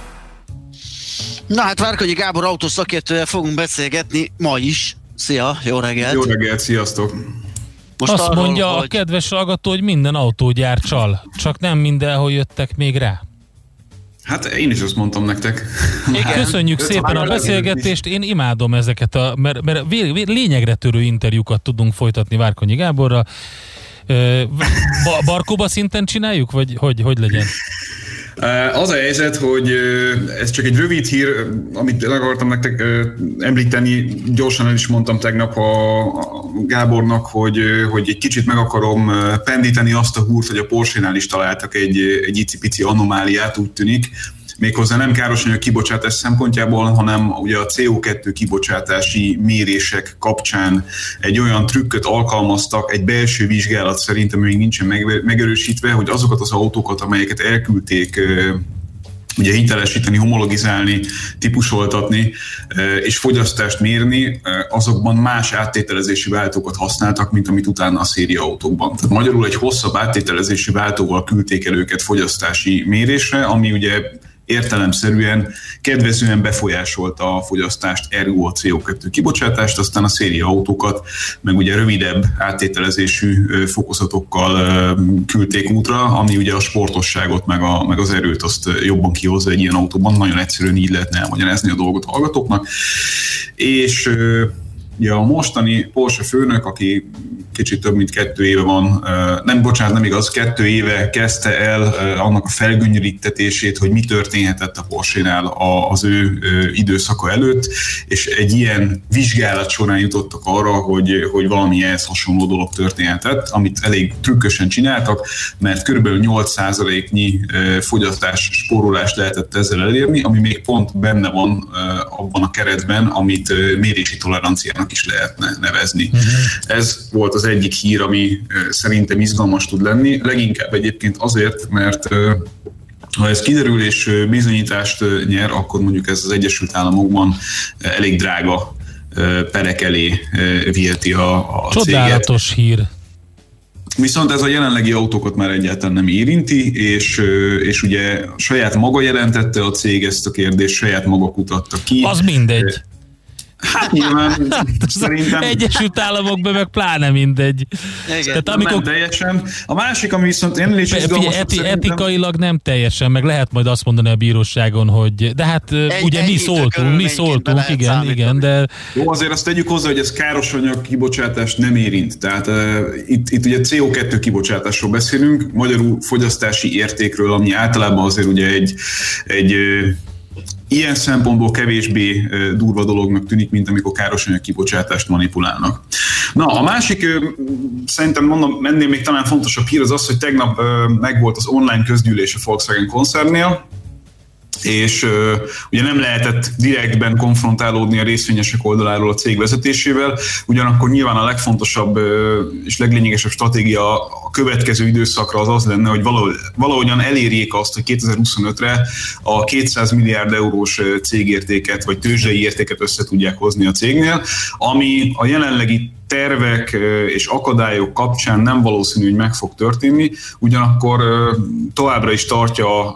Na hát Várkonyi Gábor autószakértővel fogunk beszélgetni ma is. Szia, jó reggelt! Jó reggelt, sziasztok! Most Azt arról, mondja hogy... a kedves hallgató, hogy minden autógyár csal, csak nem mindenhol jöttek még rá. Hát én is azt mondtam nektek. Igen. Köszönjük Öt szépen a beszélgetést, én imádom ezeket, a, mert, mert lényegre törő interjúkat tudunk folytatni Várkonyi Gáborra. Ba, barkóba szinten csináljuk, vagy hogy, hogy legyen? Az a helyzet, hogy ez csak egy rövid hír, amit el akartam nektek említeni, gyorsan el is mondtam tegnap a Gábornak, hogy, hogy egy kicsit meg akarom pendíteni azt a húrt, hogy a Porsche-nál is találtak egy, egy icipici anomáliát, úgy tűnik, méghozzá nem károsanyag kibocsátás szempontjából, hanem ugye a CO2 kibocsátási mérések kapcsán egy olyan trükköt alkalmaztak, egy belső vizsgálat szerint, ami még nincsen megerősítve, hogy azokat az autókat, amelyeket elküldték ugye hitelesíteni, homologizálni, típusoltatni és fogyasztást mérni, azokban más áttételezési váltókat használtak, mint amit utána a széria autókban. Tehát magyarul egy hosszabb áttételezési váltóval küldték el őket fogyasztási mérésre, ami ugye értelemszerűen kedvezően befolyásolta a fogyasztást, ergo a CO2 kibocsátást, aztán a széria autókat, meg ugye rövidebb áttételezésű fokozatokkal küldték útra, ami ugye a sportosságot, meg, a, meg az erőt azt jobban kihozza egy ilyen autóban, nagyon egyszerűen így lehetne elmagyarázni a dolgot hallgatóknak. És Ugye a mostani Porsche főnök, aki kicsit több mint kettő éve van, nem bocsánat, nem igaz, kettő éve kezdte el annak a felgöngyölítetését, hogy mi történhetett a Porsche-nál az ő időszaka előtt, és egy ilyen vizsgálat során jutottak arra, hogy, hogy valami ehhez hasonló dolog történhetett, amit elég trükkösen csináltak, mert kb. 8%-nyi fogyasztás spórolást lehetett ezzel elérni, ami még pont benne van abban a keretben, amit mérési toleranciának is lehetne nevezni. Uh-huh. Ez volt az egyik hír, ami szerintem izgalmas tud lenni, leginkább egyébként azért, mert ha ez kiderül és bizonyítást nyer, akkor mondjuk ez az Egyesült Államokban elég drága perek elé viheti a, a Csodálatos céget. hír. Viszont ez a jelenlegi autókat már egyáltalán nem érinti, és, és ugye saját maga jelentette a cég ezt a kérdést, saját maga kutatta ki. Az mindegy. Hát nyilván szerintem... Egyesült Államokban meg pláne mindegy. Igen, Tehát amikor... Nem teljesen. A másik, ami viszont ennél is izgalmas, eti, szerintem... Etikailag nem teljesen, meg lehet majd azt mondani a bíróságon, hogy de hát egy, ugye mi szóltunk, mi szóltunk, igen, számítani. igen, de... Jó, azért azt tegyük hozzá, hogy ez káros anyag kibocsátást nem érint. Tehát uh, itt, itt ugye CO2 kibocsátásról beszélünk, magyarul fogyasztási értékről, ami általában azért ugye egy, egy ilyen szempontból kevésbé durva dolognak tűnik, mint amikor károsanyag kibocsátást manipulálnak. Na, a másik, szerintem mondom, ennél még talán fontosabb hír az az, hogy tegnap megvolt az online közgyűlés a Volkswagen koncernél, és ugye nem lehetett direktben konfrontálódni a részvényesek oldaláról a cég vezetésével, ugyanakkor nyilván a legfontosabb és leglényegesebb stratégia a következő időszakra az az lenne, hogy valahogy, valahogyan elérjék azt, hogy 2025-re a 200 milliárd eurós cégértéket vagy tőzsdei értéket össze tudják hozni a cégnél, ami a jelenlegi tervek és akadályok kapcsán nem valószínű, hogy meg fog történni, ugyanakkor továbbra is tartja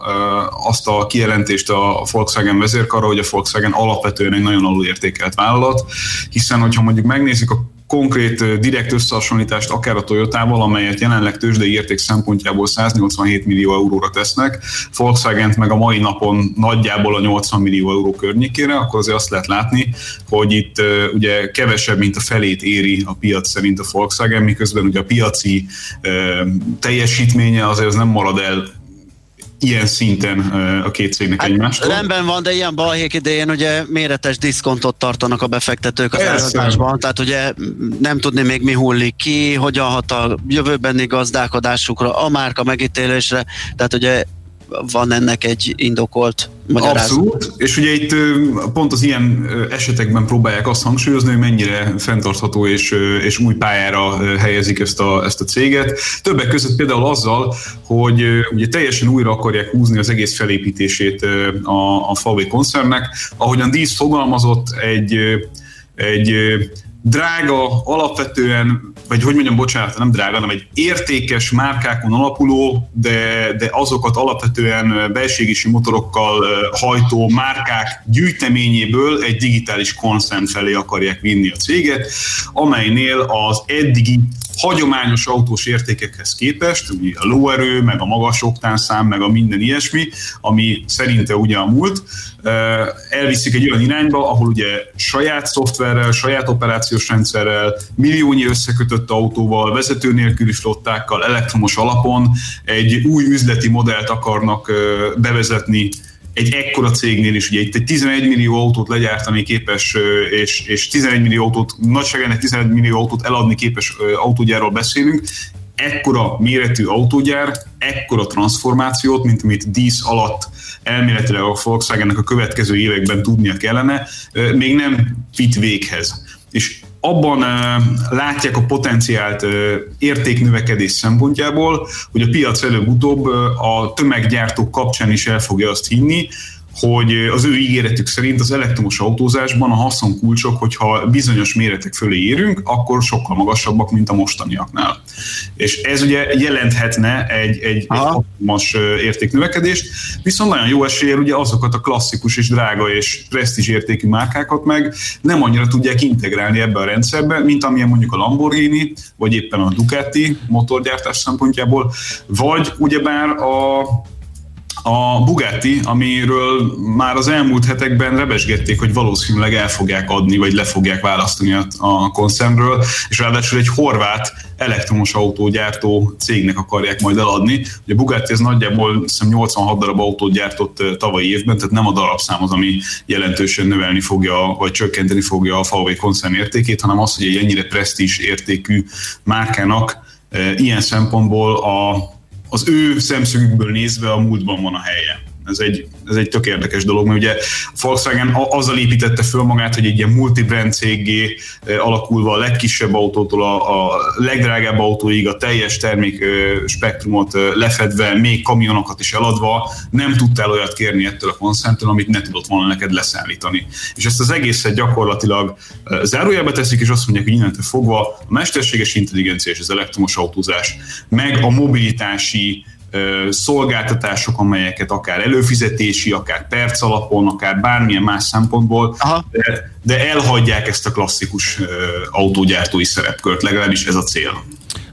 azt a kijelentést a Volkswagen vezérkara, hogy a Volkswagen alapvetően egy nagyon alulértékelt vállalat, hiszen hogyha mondjuk megnézzük a konkrét direkt összehasonlítást akár a Toyotával, amelyet jelenleg tőzsdei érték szempontjából 187 millió euróra tesznek, volkswagen meg a mai napon nagyjából a 80 millió euró környékére, akkor azért azt lehet látni, hogy itt ugye kevesebb, mint a felét éri a piac szerint a Volkswagen, miközben ugye a piaci teljesítménye azért az nem marad el ilyen szinten a két cégnek hát egymástól. Rendben van, de ilyen balhék idején ugye méretes diszkontot tartanak a befektetők az árazásban, tehát ugye nem tudni még mi hullik ki, hogyan hat a jövőbeni gazdálkodásukra, a márka megítélésre, tehát ugye van ennek egy indokolt magyarázat. Abszolút, és ugye itt pont az ilyen esetekben próbálják azt hangsúlyozni, hogy mennyire fenntartható és, és új pályára helyezik ezt a, ezt a céget. Többek között például azzal, hogy ugye teljesen újra akarják húzni az egész felépítését a, a VW koncernnek. Ahogyan Dísz fogalmazott, egy, egy drága, alapvetően, vagy hogy mondjam, bocsánat, nem drága, hanem egy értékes márkákon alapuló, de, de azokat alapvetően belségési motorokkal hajtó márkák gyűjteményéből egy digitális konszent felé akarják vinni a céget, amelynél az eddigi hagyományos autós értékekhez képest, ugye a lóerő, meg a magas oktánszám, meg a minden ilyesmi, ami szerinte ugye a múlt, elviszik egy olyan irányba, ahol ugye saját szoftverrel, saját operációs rendszerrel, milliónyi összekötött autóval, vezető nélküli flottákkal, elektromos alapon egy új üzleti modellt akarnak bevezetni egy ekkora cégnél is, ugye itt egy 11 millió autót legyártani képes, és, és 11 millió autót, nagyságának 11 millió autót eladni képes autógyárról beszélünk, ekkora méretű autógyár, ekkora transformációt, mint amit dísz alatt elméletileg a Volkswagennek a következő években tudnia kellene, még nem vitt véghez. És abban látják a potenciált értéknövekedés szempontjából, hogy a piac előbb-utóbb a tömeggyártók kapcsán is el fogja azt hinni, hogy az ő ígéretük szerint az elektromos autózásban a haszonkulcsok, hogyha bizonyos méretek fölé érünk, akkor sokkal magasabbak, mint a mostaniaknál. És ez ugye jelenthetne egy, egy, hatalmas értéknövekedést, viszont nagyon jó eséllyel ugye azokat a klasszikus és drága és presztízs értékű márkákat meg nem annyira tudják integrálni ebbe a rendszerbe, mint amilyen mondjuk a Lamborghini, vagy éppen a Ducati motorgyártás szempontjából, vagy ugyebár a a Bugatti, amiről már az elmúlt hetekben rebesgették, hogy valószínűleg el fogják adni, vagy le fogják választani a, a koncernről, és ráadásul egy horvát elektromos autógyártó cégnek akarják majd eladni. Ugye a Bugatti ez nagyjából hiszem 86 darab autót gyártott tavalyi évben, tehát nem a darabszám az, ami jelentősen növelni fogja, vagy csökkenteni fogja a VW koncern értékét, hanem az, hogy egy ennyire presztízs értékű márkának ilyen szempontból a, az ő szemszögükből nézve a múltban van a helye. Ez egy, ez egy tök érdekes dolog, mert ugye a Volkswagen azzal építette föl magát, hogy egy ilyen multibrand cégé alakulva a legkisebb autótól a, a legdrágább autóig a teljes termék spektrumot lefedve, még kamionokat is eladva, nem tudtál olyat kérni ettől a koncerntől, amit ne tudott volna neked leszállítani. És ezt az egészet gyakorlatilag zárójelbe teszik, és azt mondják, hogy innentől fogva a mesterséges intelligencia és az elektromos autózás, meg a mobilitási szolgáltatások, amelyeket akár előfizetési, akár perc alapon, akár bármilyen más szempontból, de, de elhagyják ezt a klasszikus autógyártói szerepkört, legalábbis ez a cél.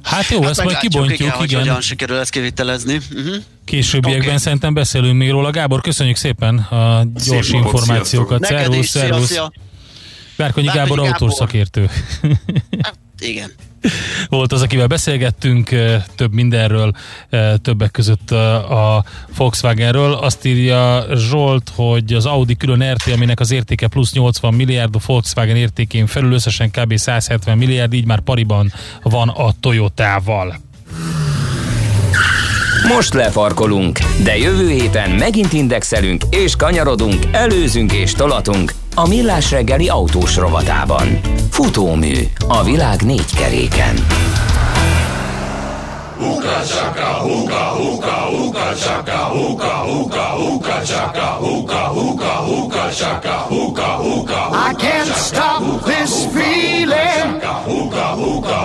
Hát jó, hát ezt majd kibontjuk, igen. Hogy hogyan sikerül ezt kivitelezni. Uh-huh. Későbbiekben okay. szerintem beszélünk még róla. Gábor, köszönjük szépen a gyors Szép információkat. Szervusz, szervusz. Bárkonyi Gábor, Gábor autószakértő. Hát, igen volt az, akivel beszélgettünk több mindenről, többek között a Volkswagenről. Azt írja Zsolt, hogy az Audi külön RT, aminek az értéke plusz 80 milliárd, a Volkswagen értékén felül összesen kb. 170 milliárd, így már pariban van a Toyotával. Most lefarkolunk, de jövő héten megint indexelünk és kanyarodunk, előzünk és tolatunk a Millás reggeli autós rovatában. Futómű a világ négy keréken. Uka chaka, huka, huka, huka chaka, huka, huka, huka chaka, huka, huka, huka chaka, huka, huka. I can't stop this feeling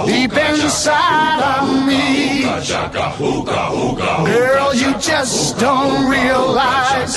deep inside of me. Girl, you just don't realize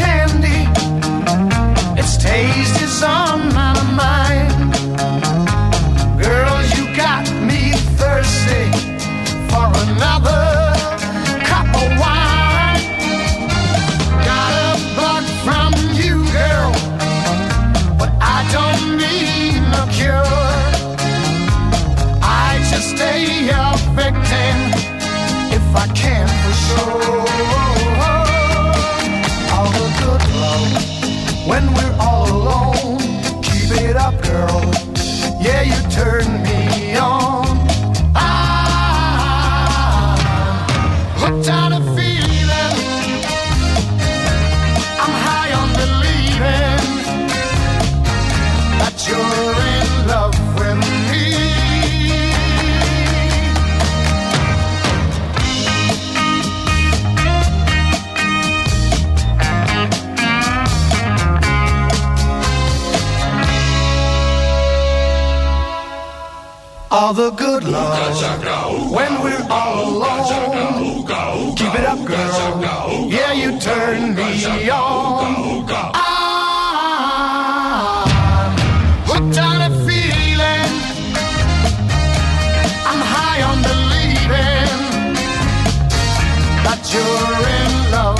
Candy. Its taste is on All the good love when we're all alone. Keep it up, girl. Yeah, you turn me on. I'm hooked on a feeling. I'm high on believing that you're in love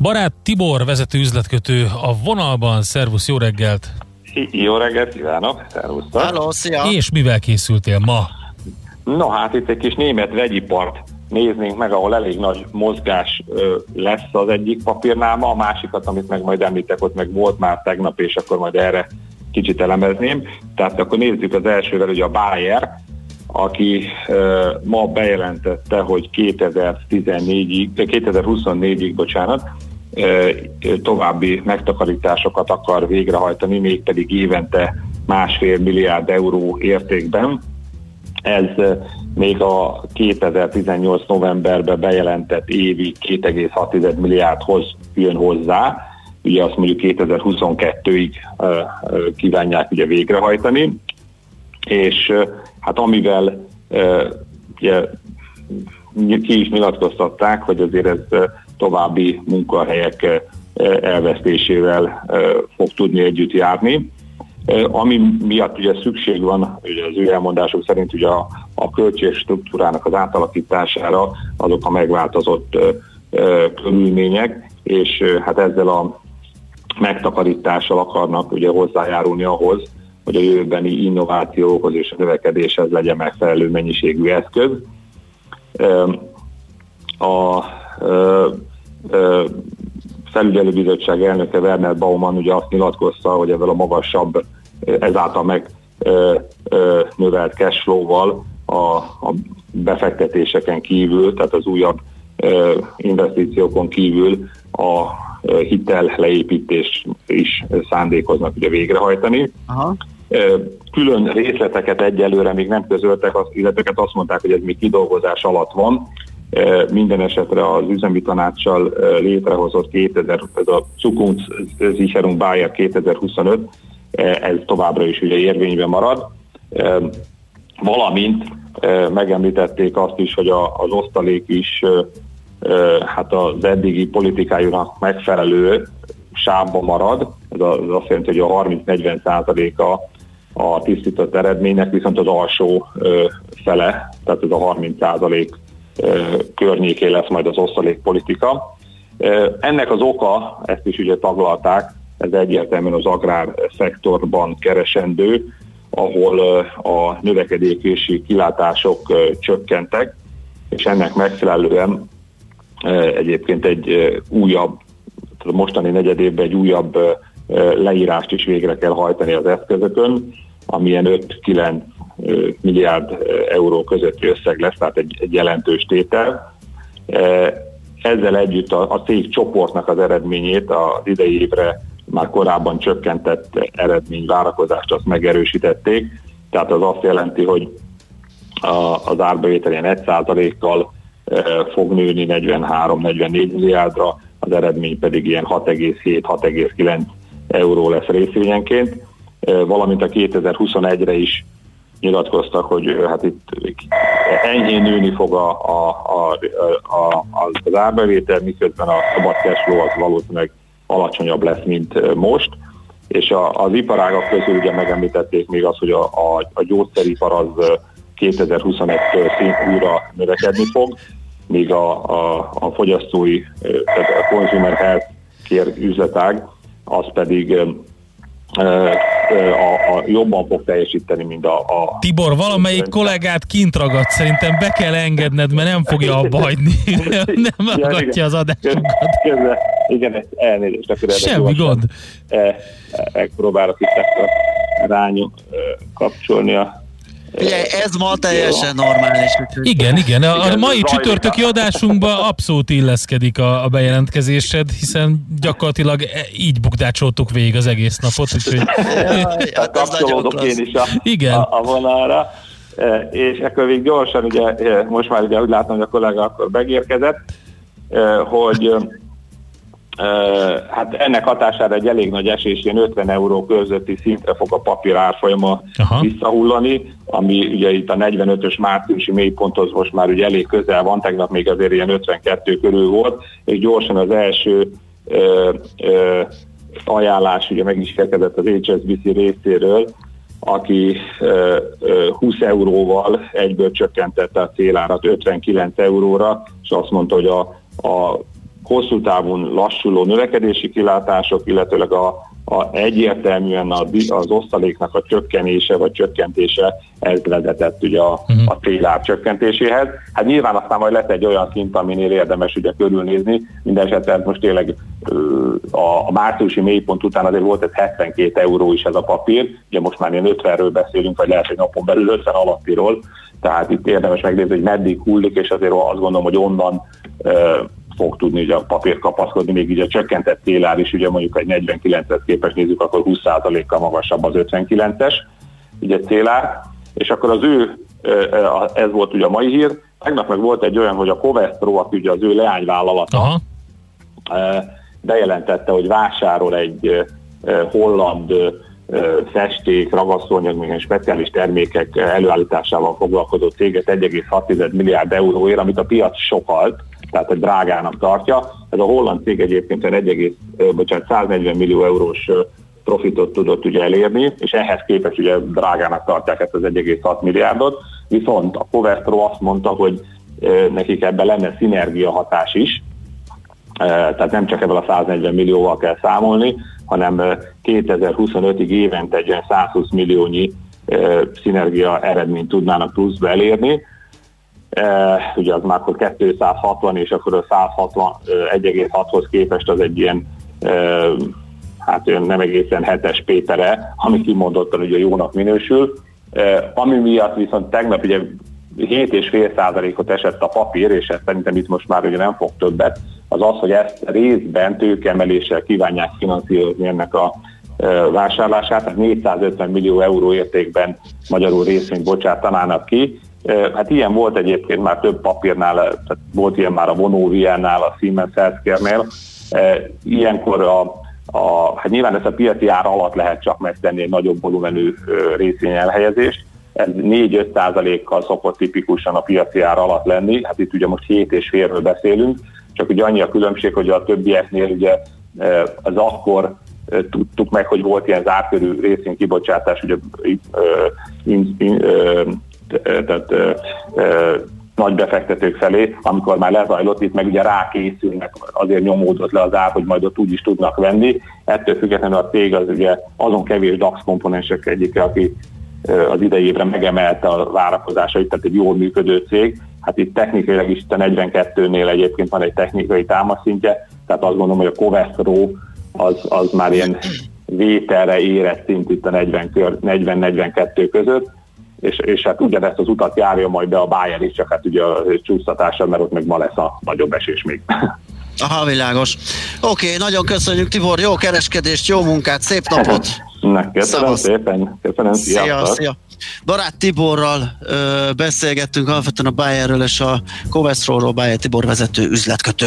Barát Tibor, vezető üzletkötő a vonalban. Szervusz, jó reggelt! Jó reggelt kívánok, szervusztok! Hello, szia! És mivel készültél ma? No hát itt egy kis német vegyipart néznénk meg, ahol elég nagy mozgás ö, lesz az egyik papírnáma, a másikat, amit meg majd említek, ott meg volt már tegnap, és akkor majd erre kicsit elemezném. Tehát akkor nézzük az elsővel, ugye a Bayer, aki ö, ma bejelentette, hogy 2014-ig, 2024-ig, bocsánat, további megtakarításokat akar végrehajtani, mégpedig évente másfél milliárd euró értékben. Ez még a 2018 novemberben bejelentett évi 2,6 milliárdhoz jön hozzá. Ugye azt mondjuk 2022-ig kívánják ugye végrehajtani. És hát amivel ugye, ki is nyilatkoztatták, hogy azért ez további munkahelyek elvesztésével fog tudni együtt járni. Ami miatt ugye szükség van, ugye az ő elmondások szerint ugye a, a költség struktúrának az átalakítására azok a megváltozott körülmények, és hát ezzel a megtakarítással akarnak ugye hozzájárulni ahhoz, hogy a jövőbeni innovációhoz és a növekedéshez legyen megfelelő mennyiségű eszköz. A felügyelőbizottság elnöke Werner Baumann ugye azt nyilatkozta, hogy ezzel a magasabb, ezáltal meg növelt cashflow-val a, a befektetéseken kívül, tehát az újabb investíciókon kívül a hitel leépítés is szándékoznak ugye végrehajtani. Aha. Külön részleteket egyelőre még nem közöltek, az illeteket azt mondták, hogy ez még kidolgozás alatt van. Minden esetre az üzemi tanácssal létrehozott 2000, ez a Zukunftssicherung Bayer 2025, ez továbbra is ugye érvényben marad. Valamint megemlítették azt is, hogy az osztalék is hát az eddigi politikájunak megfelelő sávba marad, ez az azt jelenti, hogy a 30-40 százaléka a tisztított eredménynek, viszont az alsó fele, tehát ez a 30 százalék környéké lesz majd az osztalék politika. Ennek az oka, ezt is ugye taglalták, ez egyértelműen az agrár szektorban keresendő, ahol a növekedési kilátások csökkentek, és ennek megfelelően egyébként egy újabb, a mostani negyedévben egy újabb leírást is végre kell hajtani az eszközökön, amilyen 5-9 milliárd euró közötti összeg lesz, tehát egy, egy jelentős tétel. Ezzel együtt a, a cég csoportnak az eredményét az idei évre már korábban csökkentett eredmény várakozást azt megerősítették, tehát az azt jelenti, hogy a, az árbevétel ilyen 1%-kal fog nőni 43-44 milliárdra, az eredmény pedig ilyen 6,7-6,9 euró lesz részvényenként, valamint a 2021-re is nyilatkoztak, hogy hát itt enyhén nőni fog a, a, a, a, az árbevétel, miközben a szabad cashflow az valószínűleg alacsonyabb lesz, mint most. És a, az iparágak közül ugye megemlítették még azt, hogy a, a, a gyógyszeripar az 2021-től szint újra növekedni fog, míg a, a, a fogyasztói, tehát a consumer health care üzletág, az pedig a, a jobban fog teljesíteni, mint a, a... Tibor, valamelyik kollégát kint ragadt, szerintem be kell engedned, mert nem fogja abba hagyni, nem, nem hallgatja az adásunkat. Közben, igen, elnézést, akkor Semmi gond. E, e, e, próbálok itt rányom kapcsolni a Ugye, ez ma teljesen normális. Igen, igen. A, igen, a mai csütörtöki adásunkba abszolút illeszkedik a, a bejelentkezésed, hiszen gyakorlatilag e, így bukdácsoltuk végig az egész napot. Úgyhogy... ja, kapcsolódok én is a, igen. a, a vonalra. E, és akkor még gyorsan, ugye, e, most már ugye úgy látom, hogy a kollega akkor megérkezett, hogy hát ennek hatására egy elég nagy esés, ilyen 50 euró közötti szintre fog a papír árfolyama Aha. visszahullani, ami ugye itt a 45-ös márciusi mélyponthoz most már ugye elég közel van, tegnap még azért ilyen 52 körül volt, és gyorsan az első ö, ö, ajánlás ugye meg is érkezett az HSBC részéről, aki ö, ö, 20 euróval egyből csökkentette a célárat 59 euróra, és azt mondta, hogy a, a hosszú távon lassuló növekedési kilátások, illetőleg a, a, egyértelműen a, az osztaléknak a csökkenése vagy csökkentése ez vezetett ugye a, uh-huh. a célár csökkentéséhez. Hát nyilván aztán majd lesz egy olyan szint, aminél érdemes ugye körülnézni. Mindenesetre ez most tényleg a, a márciusi mélypont után azért volt ez 72 euró is ez a papír, ugye most már ilyen 50-ről beszélünk, vagy lehet, hogy napon belül 50 alattiról, tehát itt érdemes megnézni, hogy meddig hullik, és azért azt gondolom, hogy onnan fog tudni ugye a papír kapaszkodni, még így a csökkentett célár is, ugye mondjuk egy 49-et képes nézzük, akkor 20%-kal magasabb az 59-es ugye célár, és akkor az ő, ez volt ugye a mai hír, tegnap meg volt egy olyan, hogy a Covestro, aki ugye az ő leányvállalata, Aha. bejelentette, hogy vásárol egy holland festék, ragasztóanyag, még speciális termékek előállításával foglalkozó céget 1,6 milliárd euróért, amit a piac sokalt, tehát egy drágának tartja. Ez a holland cég egyébként 1, bocsánat, 140 millió eurós profitot tudott ugye elérni, és ehhez képest ugye drágának tartják ezt az 1,6 milliárdot, viszont a Covestro azt mondta, hogy nekik ebben lenne szinergia hatás is, tehát nem csak ebből a 140 millióval kell számolni, hanem 2025-ig évente egy olyan 120 milliónyi szinergia eredményt tudnának pluszba elérni, ugye az már akkor 260, és akkor a 160 1,6-hoz képest az egy ilyen hát nem egészen hetes Pétere, ami kimondottan ugye jónak minősül. Ami miatt viszont tegnap ugye 7,5 százalékot esett a papír, és ezt szerintem itt most már ugye nem fog többet, az az, hogy ezt részben tőkemeléssel kívánják finanszírozni ennek a vásárlását, tehát 450 millió euró értékben magyarul részvényt bocsátanának ki, Hát ilyen volt egyébként már több papírnál, tehát volt ilyen már a Vonoviánál, a Siemens Healthcare-nél. Ilyenkor a, a, hát nyilván ezt a piaci ár alatt lehet csak megtenni egy nagyobb volumenű részvény elhelyezést. Ez 4-5 százalékkal szokott tipikusan a piaci ár alatt lenni. Hát itt ugye most 7 és félről beszélünk, csak ugye annyi a különbség, hogy a többieknél ugye az akkor tudtuk meg, hogy volt ilyen zárkörű részvénykibocsátás, ugye in, in, tehát nagy befektetők felé, amikor már lezajlott, itt meg ugye rákészülnek, azért nyomódott le az ár, hogy majd ott úgy is tudnak venni. Ettől függetlenül a cég az ugye azon kevés DAX komponensek egyike, aki az idei évre megemelte a várakozásait, tehát egy jól működő cég. Hát itt technikailag is a 42-nél egyébként van egy technikai támaszintje, tehát azt gondolom, hogy a Covestro az, az már ilyen vételre érett szint itt a 40-42 között, és, és hát ugyanezt az utat járja majd be a Bayern is, csak hát ugye a csúsztatása, mert ott meg ma lesz a nagyobb esés még. Aha, világos. Oké, okay, nagyon köszönjük Tibor, jó kereskedést, jó munkát, szép napot! Na, köszönöm Szavasz. szépen, köszönöm, szia, szia. Barát Tiborral ö, beszélgettünk alapvetően a Bayernről és a Covestro-ról, Bayer Tibor vezető üzletkötő.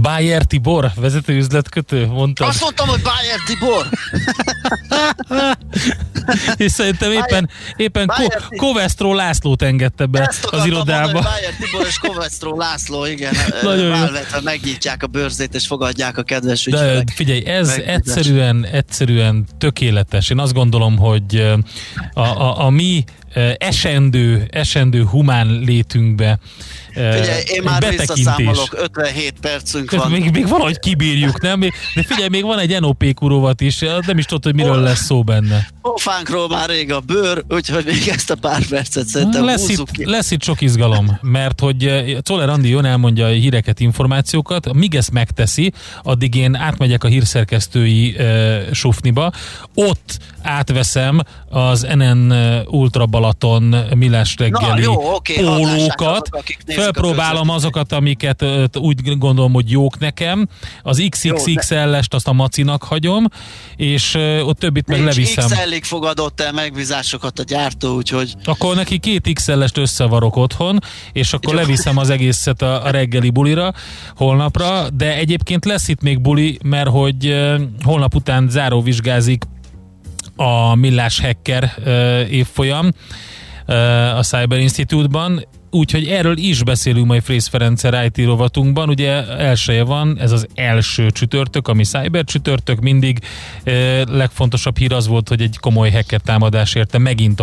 Bayer Tibor, vezető üzletkötő, mondtad. Azt mondtam, hogy Bayer Tibor. és szerintem éppen, éppen Bayer Ko- Lászlót engedte be Ezt az irodába. Mondani, Bayer Tibor és Kovestro László, igen. Nagyon Válvetve megnyitják a bőrzét és fogadják a kedves ügyfelek. De figyelj, ez egyszerűen, egyszerűen tökéletes. Én azt gondolom, hogy a, a, a mi esendő, esendő humán létünkbe Figyelj, én már visszaszámolok, 57 percünk van. Még, még valahogy kibírjuk, nem? De figyelj, még van egy NOP kurovat is, nem is tudod, hogy miről lesz szó benne. Pofánkról már rég a bőr, úgyhogy még ezt a pár percet szerintem lesz itt, ki. Lesz itt sok izgalom, mert hogy Czoller Andi jön elmondja a híreket, információkat, míg ezt megteszi, addig én átmegyek a hírszerkesztői uh, sufniba, ott átveszem az NN Ultra Balaton Millás reggeli Na, jó, okay, pólókat, felpróbálom azokat, amiket úgy gondolom, hogy jók nekem, az XXXL-est azt a macinak hagyom, és ott többit meg leviszem. XL-ig fogadott el megbízásokat a gyártó, úgyhogy... Akkor neki két XL-est összevarok otthon, és akkor leviszem az egészet a, a reggeli bulira holnapra, de egyébként lesz itt még buli, mert hogy holnap után záróvizsgázik a Millás Hacker évfolyam a Cyber Institute-ban, úgyhogy erről is beszélünk majd Frész Ferencer IT rovatunkban. Ugye elsője van, ez az első csütörtök, ami cyber csütörtök mindig. E, legfontosabb hír az volt, hogy egy komoly hacker támadás érte megint a